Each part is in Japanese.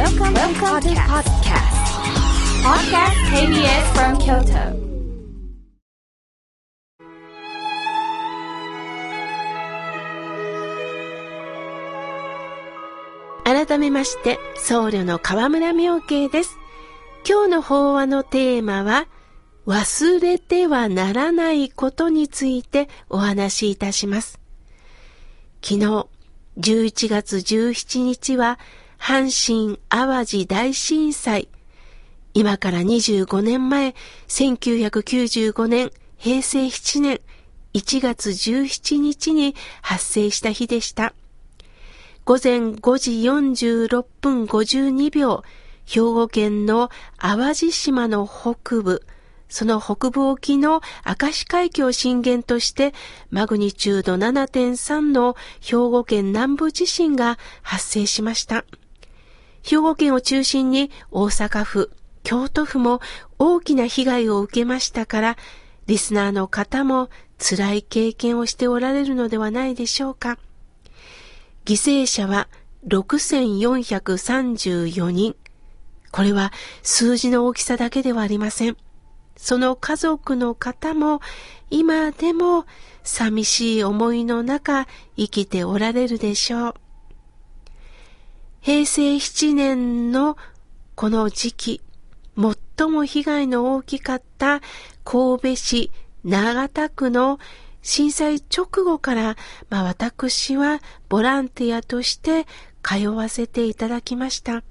Welcome, Welcome to podcast. Podcast KBS from Kyoto. 改めまして、僧侶の河村明慶です。今日の法話のテーマは、忘れてはならないことについてお話しいたします。昨日、11月17日は、阪神淡路大震災。今から25年前、1995年、平成7年1月17日に発生した日でした。午前5時46分52秒、兵庫県の淡路島の北部、その北部沖の明石海峡震源として、マグニチュード7.3の兵庫県南部地震が発生しました。兵庫県を中心に大阪府、京都府も大きな被害を受けましたから、リスナーの方も辛い経験をしておられるのではないでしょうか。犠牲者は6434人。これは数字の大きさだけではありません。その家族の方も今でも寂しい思いの中生きておられるでしょう。平成7年のこの時期、最も被害の大きかった神戸市長田区の震災直後から、まあ、私はボランティアとして通わせていただきました。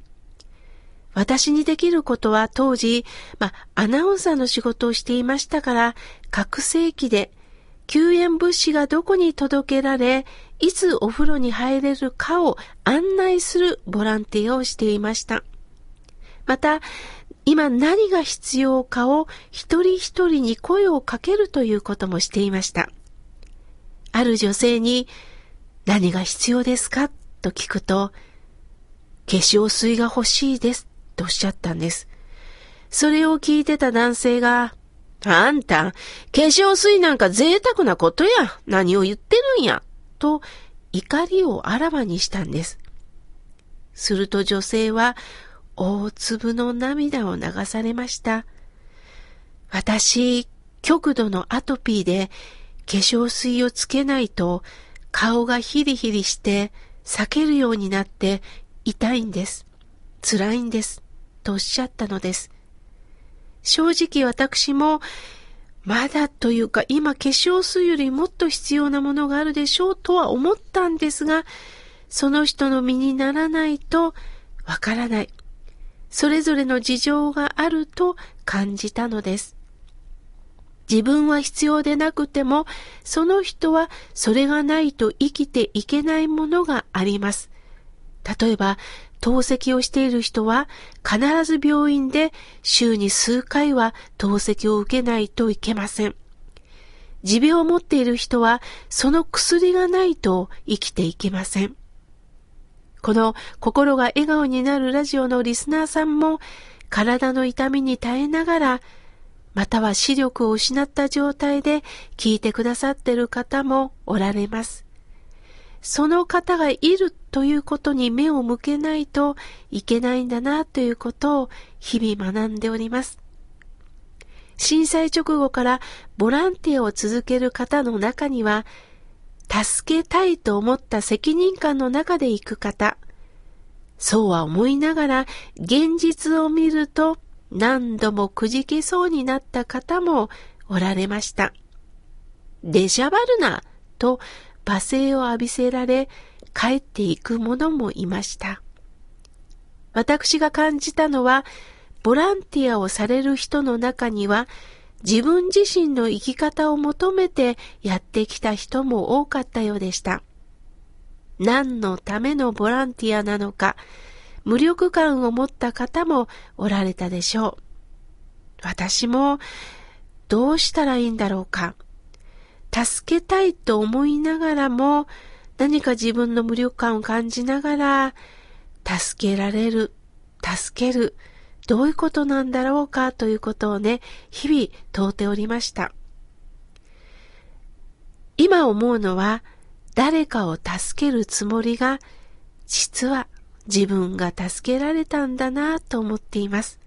私にできることは当時、まあ、アナウンサーの仕事をしていましたから、各世紀で救援物資がどこに届けられ、いつお風呂に入れるかを案内するボランティアをしていました。また、今何が必要かを一人一人に声をかけるということもしていました。ある女性に何が必要ですか？と聞くと、化粧水が欲しいですとおっしゃったんです。それを聞いてた男性が、あんた、化粧水なんか贅沢なことや。何を言ってるんや。と怒りをあらわにしたんです。すると女性は大粒の涙を流されました。私、極度のアトピーで化粧水をつけないと顔がヒリヒリして避けるようになって痛いんです。辛いんです。とおっしゃったのです。正直私もまだというか今化粧水よりもっと必要なものがあるでしょうとは思ったんですが、その人の身にならないとわからない。それぞれの事情があると感じたのです。自分は必要でなくても、その人はそれがないと生きていけないものがあります。例えば、透析をしている人は必ず病院で週に数回は透析を受けないといけません。持病を持っている人はその薬がないと生きていけません。この心が笑顔になるラジオのリスナーさんも体の痛みに耐えながらまたは視力を失った状態で聞いてくださっている方もおられます。その方がいるということに目を向けないといけないんだなということを日々学んでおります。震災直後からボランティアを続ける方の中には、助けたいと思った責任感の中で行く方、そうは思いながら現実を見ると何度もくじけそうになった方もおられました。出しゃばるなと罵声を浴びせられ帰っていく者もいました。私が感じたのは、ボランティアをされる人の中には、自分自身の生き方を求めてやってきた人も多かったようでした。何のためのボランティアなのか、無力感を持った方もおられたでしょう。私もどうしたらいいんだろうか。助けたいと思いながらも何か自分の無力感を感じながら助けられる、助ける、どういうことなんだろうかということをね、日々問うておりました。今思うのは誰かを助けるつもりが実は自分が助けられたんだなと思っています。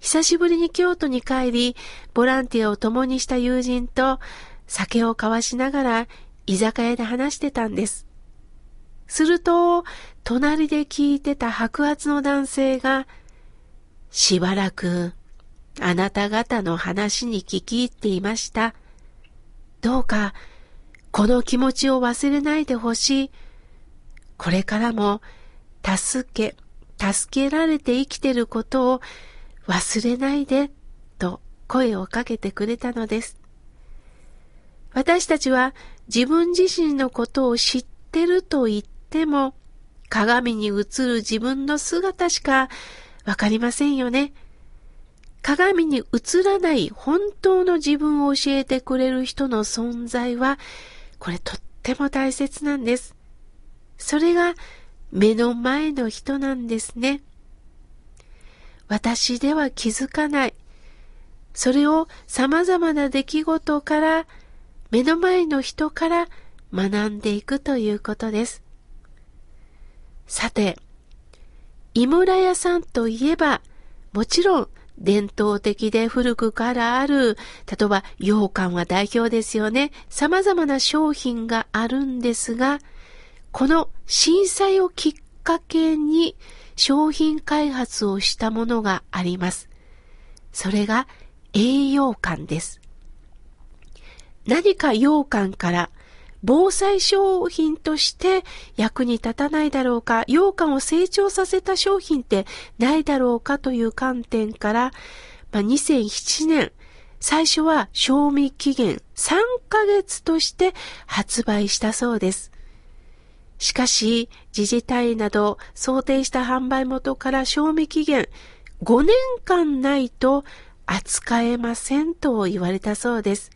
久しぶりに京都に帰り、ボランティアを共にした友人と酒を交わしながら居酒屋で話してたんです。すると、隣で聞いてた白髪の男性が、しばらくあなた方の話に聞き入っていました。どうか、この気持ちを忘れないでほしい。これからも、助け、助けられて生きてることを忘れないで、と声をかけてくれたのです。私たちは自分自身のことを知ってると言っても、鏡に映る自分の姿しかわかりませんよね。鏡に映らない本当の自分を教えてくれる人の存在は、これとっても大切なんです。それが目の前の人なんですね。私では気づかない。それを様々な出来事から、目の前の人から学んでいくということです。さて、井村屋さんといえば、もちろん伝統的で古くからある、例えば羊羹は代表ですよね。様々な商品があるんですが、この震災をきっかけに商品開発をしたものがあります。それが栄養感です。何か羊羹から防災商品として役に立たないだろうか、羊羹を成長させた商品ってないだろうかという観点から、まあ、2007年、最初は賞味期限3ヶ月として発売したそうです。しかし、自治体など想定した販売元から賞味期限5年間ないと扱えませんと言われたそうです。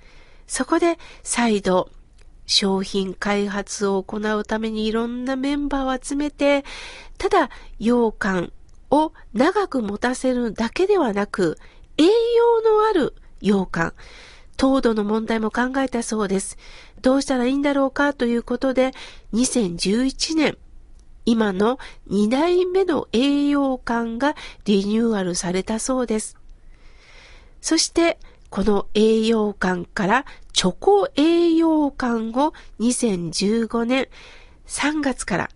そこで再度商品開発を行うためにいろんなメンバーを集めて、ただ羊羹を長く持たせるだけではなく、栄養のある羊羹、糖度の問題も考えたそうです。どうしたらいいんだろうかということで、2011年、今の2代目の栄養館がリニューアルされたそうです。そして、この栄養館からチョコ栄養館を2015年3月から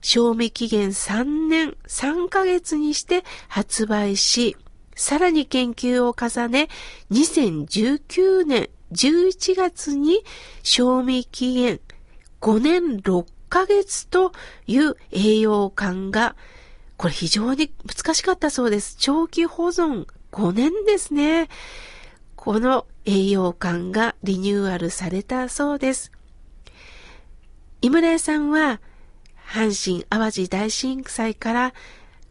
賞味期限3年3ヶ月にして発売し、さらに研究を重ね、2019年11月に賞味期限5年6ヶ月という栄養感が、これ非常に難しかったそうです。長期保存5年ですね。この栄養感がリニューアルされたそうです。井村屋さんは、阪神淡路大震災から、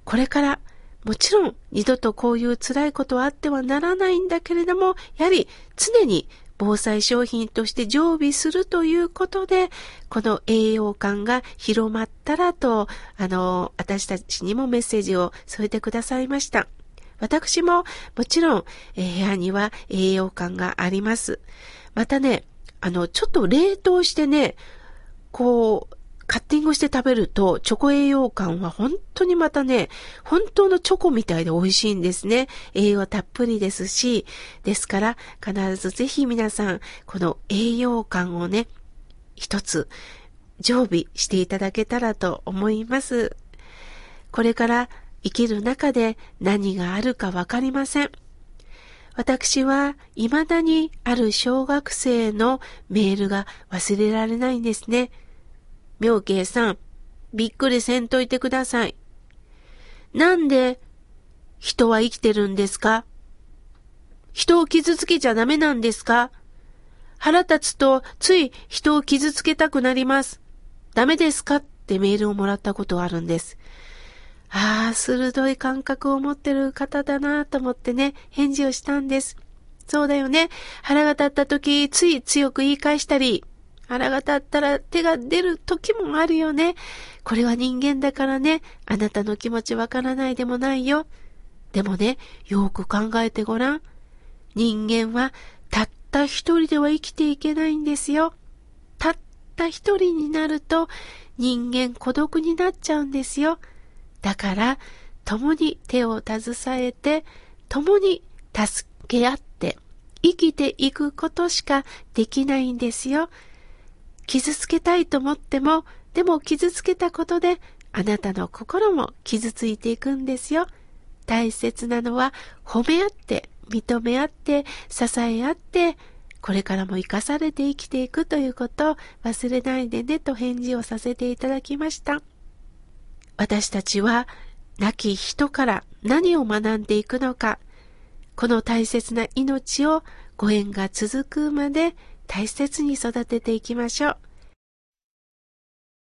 これからもちろん二度とこういう辛いことはあってはならないんだけれども、やはり常に防災商品として常備するということで、この栄養感が広まったらと、あの、私たちにもメッセージを添えてくださいました。私ももちろん、えー、部屋には栄養感があります。またね、あの、ちょっと冷凍してね、こう、カッティングして食べると、チョコ栄養感は本当にまたね、本当のチョコみたいで美味しいんですね。栄養たっぷりですし、ですから必ずぜひ皆さん、この栄養感をね、一つ常備していただけたらと思います。これから生きる中で何があるかわかりません。私は未だにある小学生のメールが忘れられないんですね。妙慶さん、びっくりせんといてください。なんで人は生きてるんですか？人を傷つけちゃダメなんですか？腹立つとつい人を傷つけたくなります。ダメですか？ってメールをもらったことがあるんです。ああ、鋭い感覚を持ってる方だなと思ってね、返事をしたんです。そうだよね。腹が立った時、つい強く言い返したり、腹が立ったら手が出る時もあるよね。これは人間だからね、あなたの気持ちわからないでもないよ。でもね、よく考えてごらん。人間はたった一人では生きていけないんですよ。たった一人になると人間孤独になっちゃうんですよ。だから、共に手を携えて、共に助け合って生きていくことしかできないんですよ。傷つけたいと思っても、でも傷つけたことであなたの心も傷ついていくんですよ。大切なのは褒め合って、認め合って、支え合って、これからも生かされて生きていくということを忘れないでねと返事をさせていただきました。私たちは亡き人から何を学んでいくのか、この大切な命をご縁が続くまで大切に育てていきましょう。